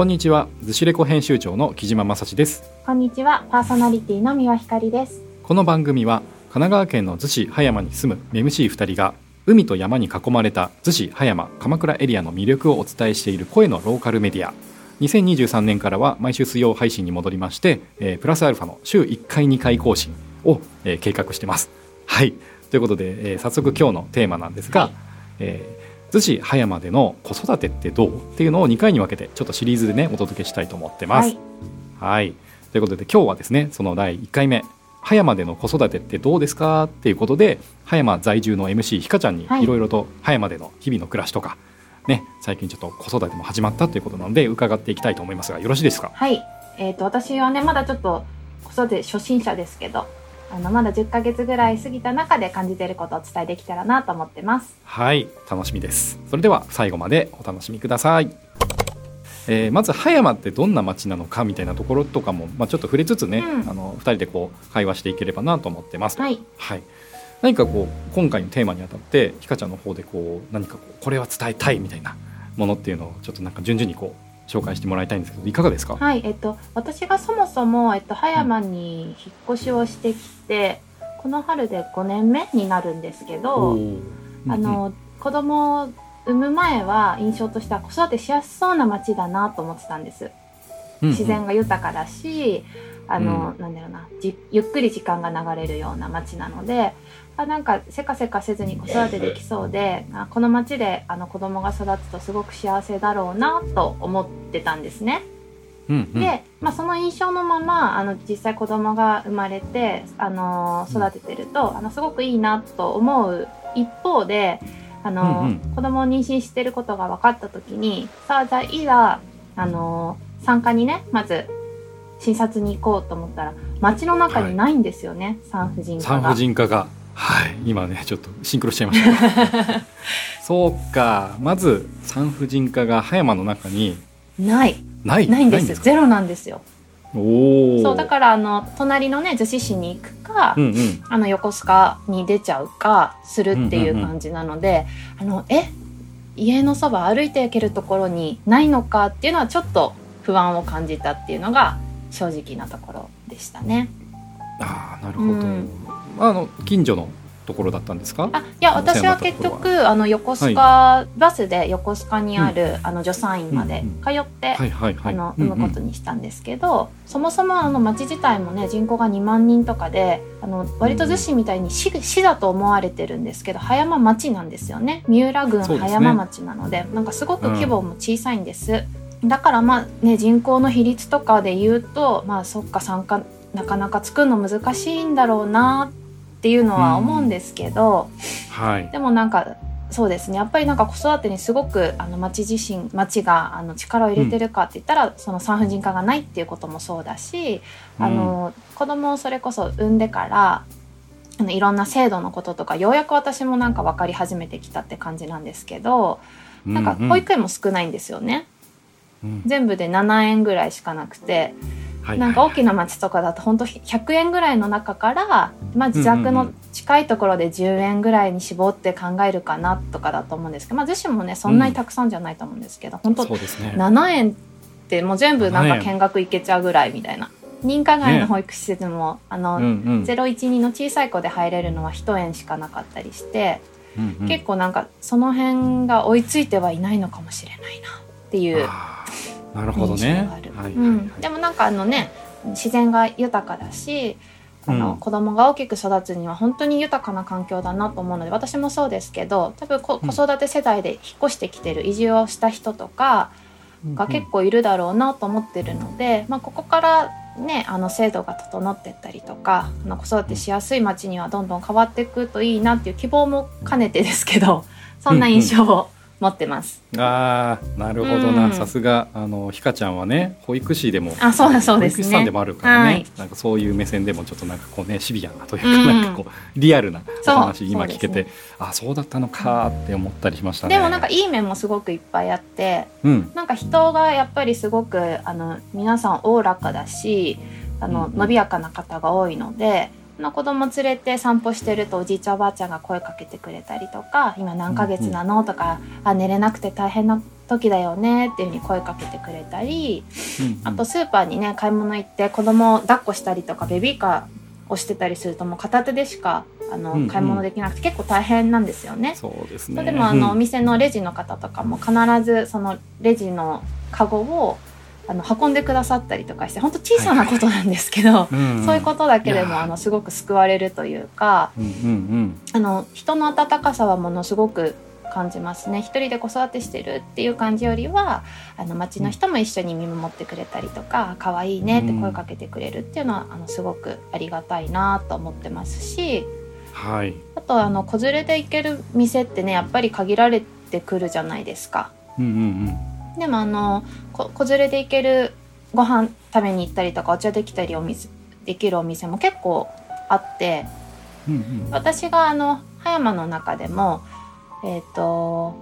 こんにちは、ズシレコ編集長の木島正史です。こんにちは、パーソナリティの三輪ひかりです。この番組は神奈川県の逗子葉山に住む MC2 人が海と山に囲まれた逗子葉山鎌倉エリアの魅力をお伝えしている声のローカルメディア。2023年からは毎週水曜配信に戻りまして、えープラスアルファの週1回2回更新を、えー計画してます。はい。ということで、えー早速今日のテーマなんですが、はい。えー逗子葉山での子育てってどうっていうのを2回に分けてちょっとシリーズでねお届けしたいと思ってます、はい、はい。ということで今日はですね、その第1回目、葉山での子育てってどうですかっていうことで、葉山在住の MC ひかちゃんにはいいろいろと葉山での日々の暮らしとか、ね、最近ちょっと子育ても始まったということなので伺っていきたいと思いますが、よろしいですか？はい、えっ、と、私はね、まだちょっと子育て初心者ですけど。あの、まだ10ヶ月ぐらい過ぎた中で感じていることをお伝えできたらなと思ってます。はい、楽しみです。それでは最後までお楽しみください。えーまず葉山ってどんな町なのかみたいなところとかも、まあ、ちょっと触れつつね、うんあの2人でこう会話していければなと思ってます。はい、はい、何かこう今回のテーマにあたってひかちゃんの方でこう何かこうこれは伝えたいみたいなものっていうのをちょっとなんか順々にこう紹介してもらいたいんですけどいかがですか、はい、えっ、と、私がそもそも、えっ、と、葉山に引っ越しをしてきて。この春で5年目になるんですけど、あの、子供を産む前は印象としては子育てしやすそうな街だなと思ってたんです。うんうん自然が豊かだし、あの、なんだろうなじゆっくり時間が流れるような街なのであなんかせかせかせずに子育てできそうであこの街であの子供が育つとすごく幸せだろうなと思ってたんですね。うんうん。で、まあ、その印象のままあの実際子供が生まれて、あの育ててるとあのすごくいいなと思う一方であの、うんうん。子供を妊娠してることが分かった時にさあじゃあいざあの産科にねまず診察に行こうと思ったら街の中にないんですよね、産婦人科が。産婦人科がはい。今ねちょっとシンクロしちゃいました。そうか。まず産婦人科が葉山の中にない。ない？ないんです。か？ゼロなんですよ。おおそうだからあの隣のね逗子市に行くか、うんうん。あの横須賀に出ちゃうかするっていう感じなので、あのえ？家のそば歩いていけるところにないのかっていうのはちょっと不安を感じたっていうのが正直なところでしたね。ああなるほど、うんあの近所のところだったんですか？あいや私は結局あの横須賀、バスで横須賀にある、あの助産院まで通って、産むことにしたんですけど、そもそもあの町自体もね人口が2万人とかであの割と逗子みたいに市市だと思われてるんですけど葉山町なんですよね。三浦郡葉山町なのでなんかすごく規模も小さいんです、だからまあね人口の比率とかで言うとまあそっか参加なかなか作るの難しいんだろうなっていうのは思うんですけど、はい。でもなんかそうですね。やっぱりなんか子育てにすごくあの町自身町があの力を入れてるかって言ったら、その産婦人科がないっていうこともそうだし、あの子供をそれこそ産んでからあのいろんな制度のこととかようやく私もなんか分かり始めてきたって感じなんですけど、なんか保育園も少ないんですよね。うん。全部で7円ぐらいしかなくて、はいなんか大きな町とかだと本当100円ぐらいの中から、まあ、自宅の近いところで10円ぐらいに絞って考えるかなとかだと思うんですけど、まあ、逗子もねそんなにたくさんじゃないと思うんですけど、本当そうですね。7円ってもう全部なん7円か見学行けちゃうぐらいみたいな。認可外の保育施設も、あの、うんうん。012の小さい子で入れるのは1円しかなかったりして、うんうん。結構なんかその辺が追いついてはいないのかもしれないなっていう。なるほどね。うん、でもなんかあのね自然が豊かだしあの、うん。子供が大きく育つには本当に豊かな環境だなと思うので私もそうですけど多分子育て世代で引っ越してきてる移住をした人とかが結構いるだろうなと思ってるので、まあ、ここからねあの制度が整ってったりとかあの子育てしやすい街にはどんどん変わっていくといいなっていう希望も兼ねてですけどそんな印象を持ってます。ああなるほどな、うん。さすがあのひかちゃんはね保育士でもあそうだそうですね。保育士さんでもあるからね、はい。なんかそういう目線でもちょっとなんかこうねシビアなというか、うん。なんかこうリアルなお話今聞けて、そうであそうだったのかって思ったりしましたね。でもなんかいい面もすごくいっぱいあってうん。なんか人がやっぱりすごくあの皆さんおおらかだしあの、うん伸びやかな方が多いのであの子供連れて散歩してるとおじいちゃんおばあちゃんが声かけてくれたりとか「今何ヶ月なの?」とか「あ寝れなくて大変な時だよねっていうふうに声かけてくれたりうんうんあとスーパーにね買い物行って子供を抱っこしたりとかベビーカーをしてたりするともう片手でしかあの、うんうん買い物できなくて結構大変なんですよね。そうですねでもあの、おうん店のレジの方とかも必ずそのレジのカゴをあの運んでくださったりとかして本当小さなことなんですけど、うん。そういうことだけでもあのすごく救われるというかうんうんあの人の温かさはものすごく感じますね。一人で子育てしてるっていう感じよりはあの町の人も一緒に見守ってくれたりとか可愛いねって声かけてくれるっていうのはあのすごくありがたいなと思ってますしうんはい。あとあの子連れで行ける店ってねやっぱり限られてくるじゃないですか。うんうんでもあのこ子連れで行けるご飯食べに行ったりとかお茶できたりお店できるお店も結構あってうんうんうん。私があの葉山の中でもえっ、と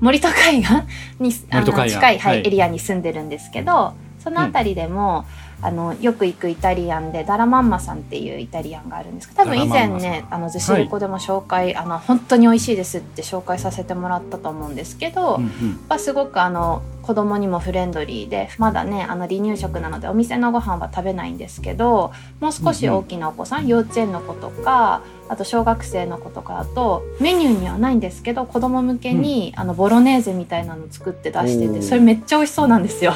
森戸海岸にあの近い、はいはい。エリアに住んでるんですけどその辺りでも、あのよく行くイタリアンでダラマンマさんっていうイタリアンがあるんですけど多分以前ねあのずしレコでも紹介、あの本当に美味しいですって紹介させてもらったと思うんですけど、うんうん。はすごくあの子供にもフレンドリーでまだねあの離乳食なのでお店のご飯は食べないんですけどもう少し大きなお子さん、幼稚園の子とかあと小学生の子とかだとメニューにはないんですけど子供向けに、あのボロネーゼみたいなの作って出しててそれめっちゃ美味しそうなんですよ。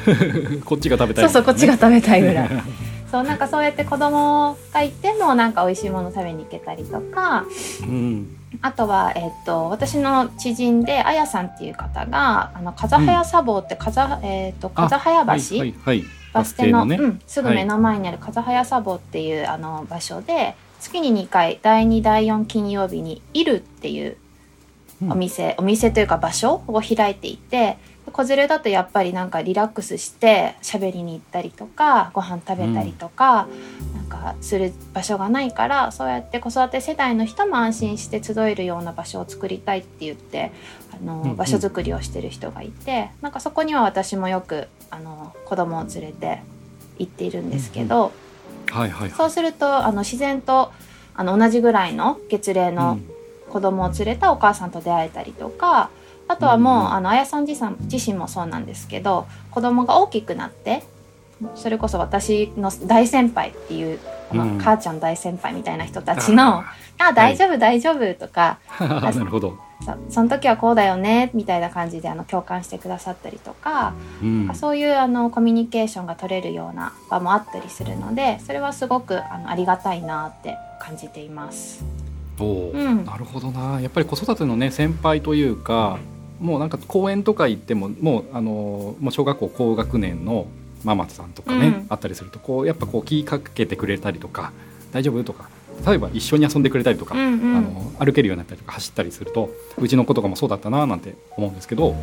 こっちが食べたい。そうそうこっちが食食べたいぐらい。そうなんかそうやって子供がいてもなんか美味しいもの食べに行けたりとかうんあとは、えっと私の知人であやさんっていう方があの風早砂防って風,、えっと風早橋、はいはいはい。バス停のね。うん、すぐ目の前にある風早砂防っていう、あの場所で月に2回第2第4金曜日に「いる」っていうお店、お店というか場所を開いていて子連れだとやっぱりなんかリラックスして喋りに行ったりとかご飯食べたりとか、なんかする場所がないからそうやって子育て世代の人も安心して集えるような場所を作りたいって言ってあの、うんうん。場所作りをしてる人がいてなんかそこには私もよくあの子供を連れて行っているんですけど、はいはいはい。そうするとあの自然とあの同じぐらいの月齢の子供を連れたお母さんと出会えたりとかあとはもう、うんうんあのあやさん自身自身もそうなんですけど子供が大きくなってそれこそ私の大先輩っていう、まあうん。母ちゃん大先輩みたいな人たちの「あ大丈夫大丈夫」とか なるほど、「そその時はこうだよね」みたいな感じであの共感してくださったりとか、うん、そういうあのコミュニケーションが取れるような場もあったりするのでそれはすごくあのありがたいなって感じています。おーうん。なるほどな。やっぱり子育てのね先輩というかもうなんか公園とか行ってももうあのもう小学校高学年のママさんとかね、うん。あったりするとこうやっぱこう気かけてくれたりとか大丈夫？とか例えば一緒に遊んでくれたりとか、うんうん。あの歩けるようになったりとか走ったりするとうちの子とかもそうだったななんて思うんですけど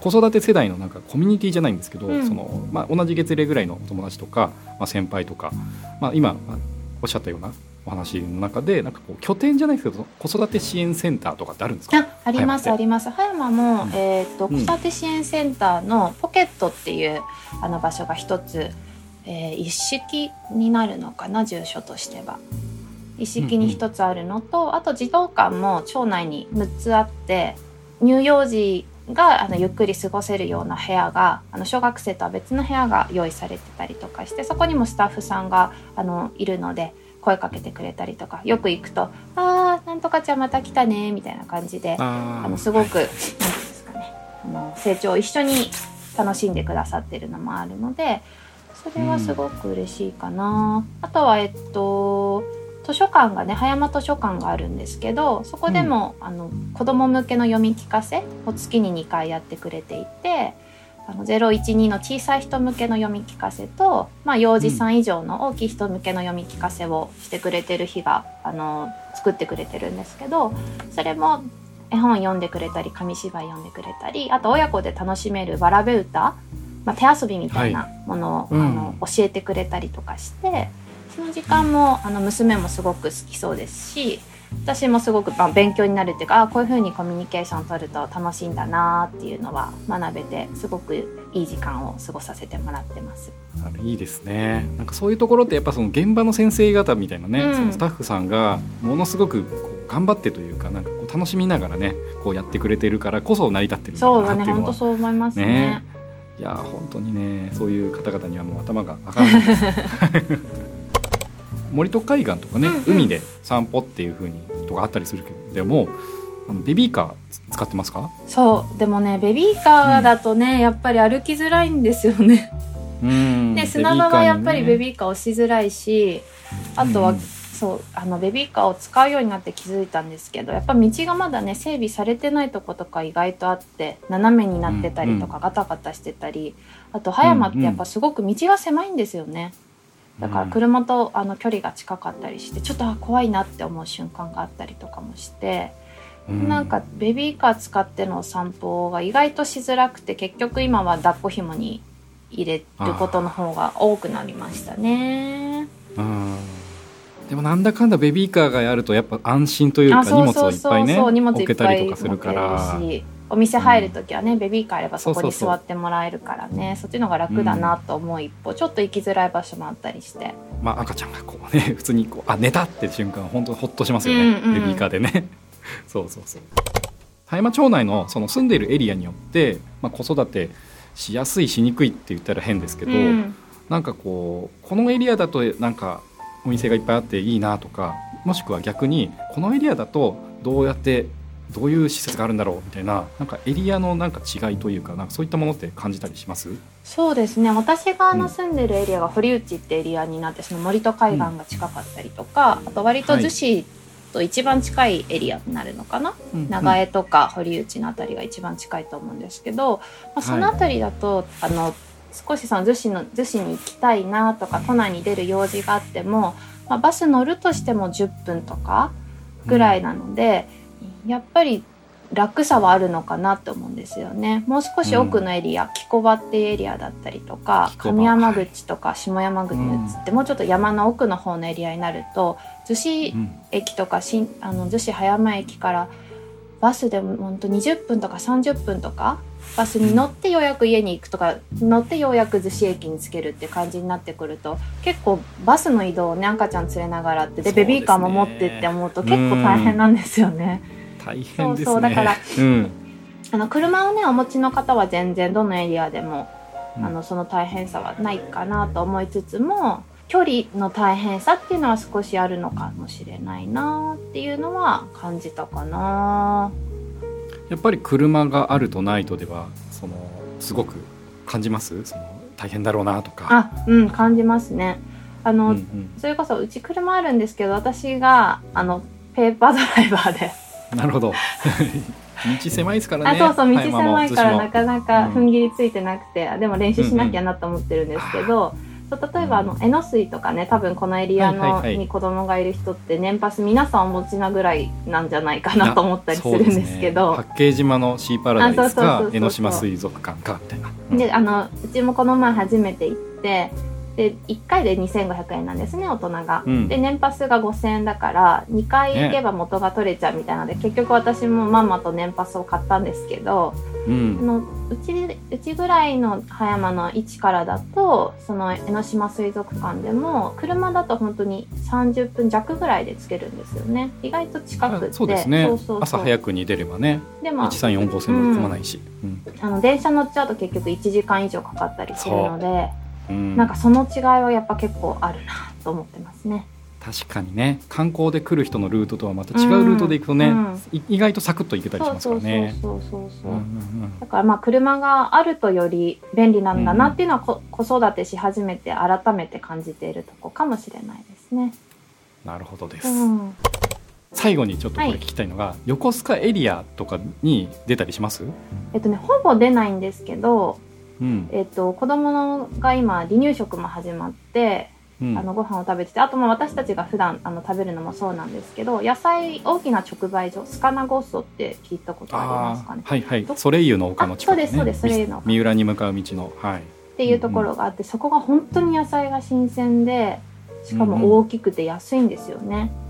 子育て世代のなんかコミュニティじゃないんですけど、うん。そのまあ、同じ月齢ぐらいのお友達とか、まあ、先輩とか、まあ、今まあおっしゃったようなお話の中でなんかこう拠点じゃないですけど子育て支援センターとかってあるんですか？あありますあります。葉山も、うん。えー、とうん。子育て支援センターのポケットっていうあの場所が一つ、えー一式になるのかな住所としては。一式に一つあるのと、あと児童館も町内に6つあって乳幼児があのゆっくり過ごせるような部屋があの小学生とは別の部屋が用意されてたりとかしてそこにもスタッフさんがあのいるので声かけてくれたりとかよく行くと「あーなんとかちゃんまた来たね」みたいな感じでああのすごく、なんですかねあの成長を一緒に楽しんでくださってるのもあるのでそれはすごく嬉しいかな、あとはえっと図書館がね葉山図書館があるんですけどそこでも、あの子ども向けの読み聞かせを月に2回やってくれていてあの012の小さい人向けの読み聞かせと、まあ、幼児さん以上の大きい人向けの読み聞かせをしてくれてる日があの作ってくれてるんですけどそれも絵本読んでくれたり紙芝居読んでくれたりあと親子で楽しめるわらべ歌、まあ、手遊びみたいなものを、はいうん。あの教えてくれたりとかしてその時間もあの娘もすごく好きそうですし私もすごくまあ勉強になるっていうかあこういうふうにコミュニケーションを取ると楽しいんだなっていうのは学べてすごくいい時間を過ごさせてもらってます。いいですね。なんかそういうところってやっぱその現場の先生方みたいなね、うん。そのスタッフさんがものすごく頑張ってというかなんかこう楽しみながらねこうやってくれてるからこそ成り立ってるんだなっていうのはそう思いますね。ね。いや本当にねそういう方々にはもう頭が上がらないです 森と海岸とかね、うんうん。海で散歩っていう風にとかあったりするけどでもあのベビーカー使ってますか？そうでもねベビーカーだとね、やっぱり歩きづらいんですよね。うん。で砂場はやっぱりベービーカー押しづらいしあとは、うんうんそうあのベビーカーを使うようになって気づいたんですけどやっぱ道がまだね整備されてないとことか意外とあって斜めになってたりとか、ガタガタしてたりあと葉山ってやっぱすごく道が狭いんですよね。だから車とあの距離が近かったりしてちょっとあ怖いなって思う瞬間があったりとかもして、うん。なんかベビーカー使ってのお散歩が意外としづらくて結局今は抱っこ紐に入れることの方が多くなりましたね。うん。でもなんだかんだベビーカーがあるとやっぱ安心というかあ荷物をいっぱいね置けたりとかするからお店入る時はね、ベビーカーあればそこに座ってもらえるからね。そっちの方が楽だなと思う一方、ちょっと行きづらい場所もあったりして。まあ赤ちゃんがこうね 普通にこうあ寝たって瞬間本当ほっとしますよね、うんうん。ベビーカーでね。そうそうそう。葉山町内のその住んでいるエリアによって、まあ、子育てしやすいしにくいって言ったら変ですけど、うん。なんかこうこのエリアだとなんかお店がいっぱいあっていいなとかもしくは逆にこのエリアだとどうやってどういう施設があるんだろうみたいななんかエリアのなんか違いというかなんかそういったものって感じたりします？そうですね。私があうんの住んでるエリアが堀内ってエリアになってその森と海岸が近かったりとか、あと割と逗子と一番近いエリアになるのかな、長江とか堀内のあたりが一番近いと思うんですけど、まあ、そのあたりだと、あの少しその逗子の逗子に行きたいなとか都内に出る用事があっても、まあ、バス乗るとしても10分とかぐらいなので、やっぱり楽さはあるのかなって思うんですよね。もう少し奥のエリア、木古場っていうエリアだったりとか上山口とか下山口ってもうちょっと山の奥の方のエリアになると逗子うん駅とか新あの逗子葉山駅からバスでも本当20分とか30分とかバスに乗ってようやく家に行くとか乗ってようやく逗子駅に着けるって感じになってくると結構バスの移動をね赤ちゃん連れながらってでね。ベビーカーも持ってって思うと結構大変なんですよね。大変ですねそうそうだからうんあの車をねお持ちの方は全然どのエリアでも、うんあのその大変さはないかなと思いつつも距離の大変さっていうのは少しあるのかもしれないなっていうのは感じたかな。やっぱり車があるとないとではそのすごく感じます？その大変だろうなとか。あうん感じますね。あの、うんうんそれこそうち車あるんですけど私があのペーパードライバーで、なるほど。道狭いですからね。あそうそう道狭いからなかなかうん。踏ん切りついてなくて、あでも練習しなきゃなと思ってるんですけど、そう例えばあの江ノ水とかね多分このエリアの、に子供がいる人って年パス皆さんお持ちなぐらいなんじゃないかなと思ったりするんですけど。ね。八景島のシーパラダイスか江ノ島水族館か。みたいな、うんであのうちもこの前初めて行ってで1回で2500円なんですね大人が、うん。で年パスが5000円だから2回行けば元が取れちゃうみたいなので、結局私もまんまと年パスを買ったんですけど、うん。あのうちうちぐらいの葉山の位置からだとその江ノ島水族館でも車だと本当に30分弱ぐらいで着けるんですよね。意外と近くってそうですね。朝早くに出ればねでも1345号線も混まないし、うん。あの電車乗っちゃうと結局1時間以上かかったりするので。うん。なんかその違いはやっぱ結構あるなと思ってますね。確かにね。観光で来る人のルートとはまた違うルートで行くとね、うん。い意外とサクッと行けたりしますからね。だからまあ車があるとより便利なんだなっていうのはこ子育てし始めて改めて感じているとこかもしれないですね。うんなるほどです、うん、最後にちょっとこれ聞きたいのが、横須賀エリアとかに出たりします、えっとねほぼ出ないんですけど、うん。えっと子供のが今離乳食も始まって、うん。あのご飯を食べててあとまあ私たちが普段あの食べるのもそうなんですけど野菜大きな直売所スカナゴッソって聞いたことありますかね。はいはい。どソレイユの丘の近く、ね、あそうですそうですソレイユの三浦に向かう道の。はい。っていうところがあって、そこが本当に野菜が新鮮でしかも大きくて安いんですよね。でう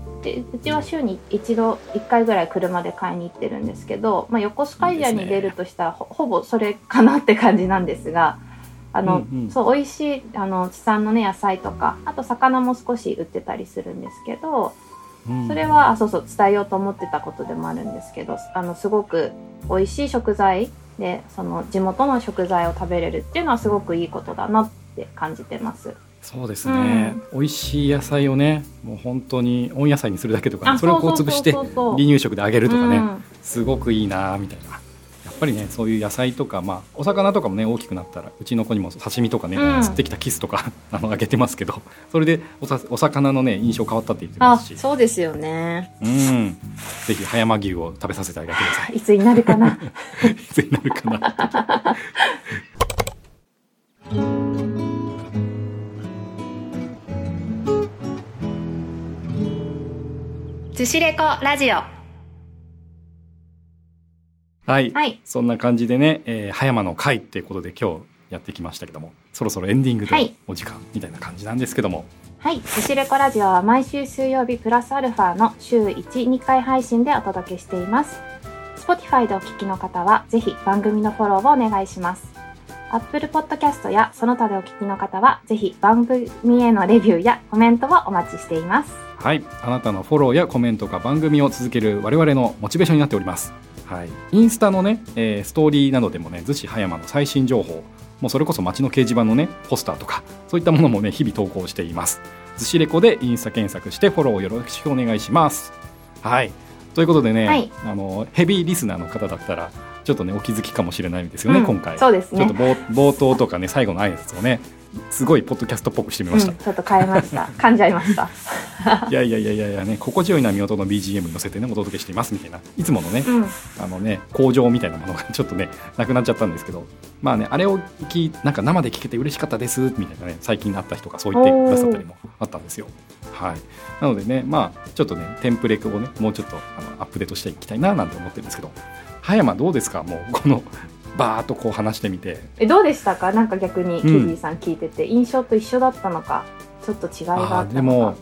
ちは週に一度1回ぐらい車で買いに行ってるんですけど、まあ、横須賀エリアに出るとしたらほほぼそれかなって感じなんですがあの、うんうん。そう美味しいあの地産のね野菜とかあと魚も少し売ってたりするんですけどうん。それはあそうそう伝えようと思ってたことでもあるんですけどあのすごく美味しい食材でその地元の食材を食べれるっていうのはすごくいいことだなって感じてます。そうですね、美味しい野菜をねもう本当に温野菜にするだけとかね、あそれをこう潰して離乳食であげるとかね、うん。すごくいいなみたいな。やっぱりねそういう野菜とか、まあ、お魚とかもね大きくなったらうちの子にも刺身とかね、うん。釣ってきたキスとか あのあげてますけどそれでおさお魚のね印象変わったって言ってまあすし。そうですよね。うん。ぜひ葉山牛を食べさせてあげてください。いつになるかな。いつになるかな寿司レコラジオ。はい、はい。そんな感じでね、えー葉山の会っていうことで今日やってきましたけどもそろそろエンディングではいお時間みたいな感じなんですけども、はい。寿司レコラジオは毎週水曜日プラスアルファの週1、2回配信でお届けしています。Spotify でお聞きの方は、ぜひ番組のフォローをお願いします。Apple Podcast やその他でお聞きの方は、ぜひ番組へのレビューやコメントをお待ちしています。はい、あなたのフォローやコメントが番組を続ける我々のモチベーションになっております。はい、インスタのね、えーストーリーなどでもね、逗子葉山の最新情報、もうそれこそ街の掲示板のね、ポスターとか、そういったものもね、日々投稿しています。逗子レコでインスタ検索してフォローよろしくお願いします。はい、ということでね、はいあのヘビーリスナーの方だったら、ちょっとね、お気づきかもしれないんですよね、うん今回。そうですちょっと冒頭とかね、最後の挨拶をね、すごいポッドキャストっぽくしてみうん、ました。ちょっと変えました。噛んじゃいました。い やいやいやいやいやね、心地よい波音の BGM に乗せてね、お届けしていますみたいな、いつものね、うん。あのね、工場みたいなものがちょっとね、なくなっちゃったんですけど、まあね、あれを聞き、なんか生で聞けて嬉しかったですみたいなね、最近あった人がそう言ってくださったりもあったんですよ。はい。なのでね、まあ、ちょっとね、テンプレをね、もうちょっとあのアップデートしていきたいななんて思ってるんですけど、葉山どうですか？もう、この、バーっとこう話してみて。え、どうでしたか？なんか逆に、ん。キディさん聞いてて、印象と一緒だったのか、ちょっと違いがあったのでもか。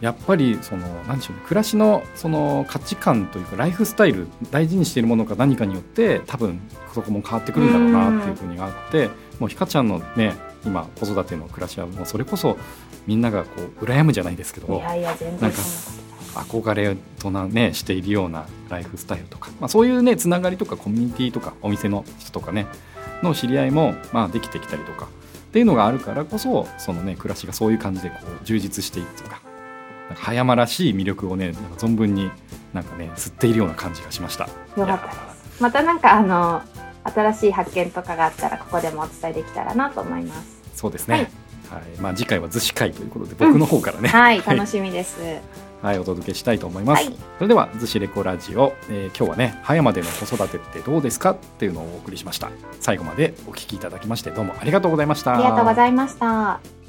やっぱりそのなんでしょうね。暮らしのその価値観というかライフスタイル大事にしているものか何かによって多分そこも変わってくるんだろうなっていうふうにあってもうひかちゃんのね今子育ての暮らしはもうそれこそみんながこう羨むじゃないですけど。いやいや、全なんか然そんな憧れとなねしているようなライフスタイルとか、まあ、そういうねつながりとかコミュニティとかお店の人とかねの知り合いもまあできてきたりとかっていうのがあるからこそそのね暮らしがそういう感じでこう充実していくとかなんか葉山らしい魅力をねなんか存分になんかね吸っているような感じがしました。よかったです。またなんかあの新しい発見とかがあったらここでもお伝えできたらなと思います。そうですね。はい、まあ次回は逗子会ということで僕の方からね、はい、楽しみです。はい、お届けしたいと思います。はいそれでは、逗子レコラジオ、えー今日はね、葉山での子育てってどうですかっていうのをお送りしました。最後までお聞きいただきまして、どうもありがとうございました。ありがとうございました。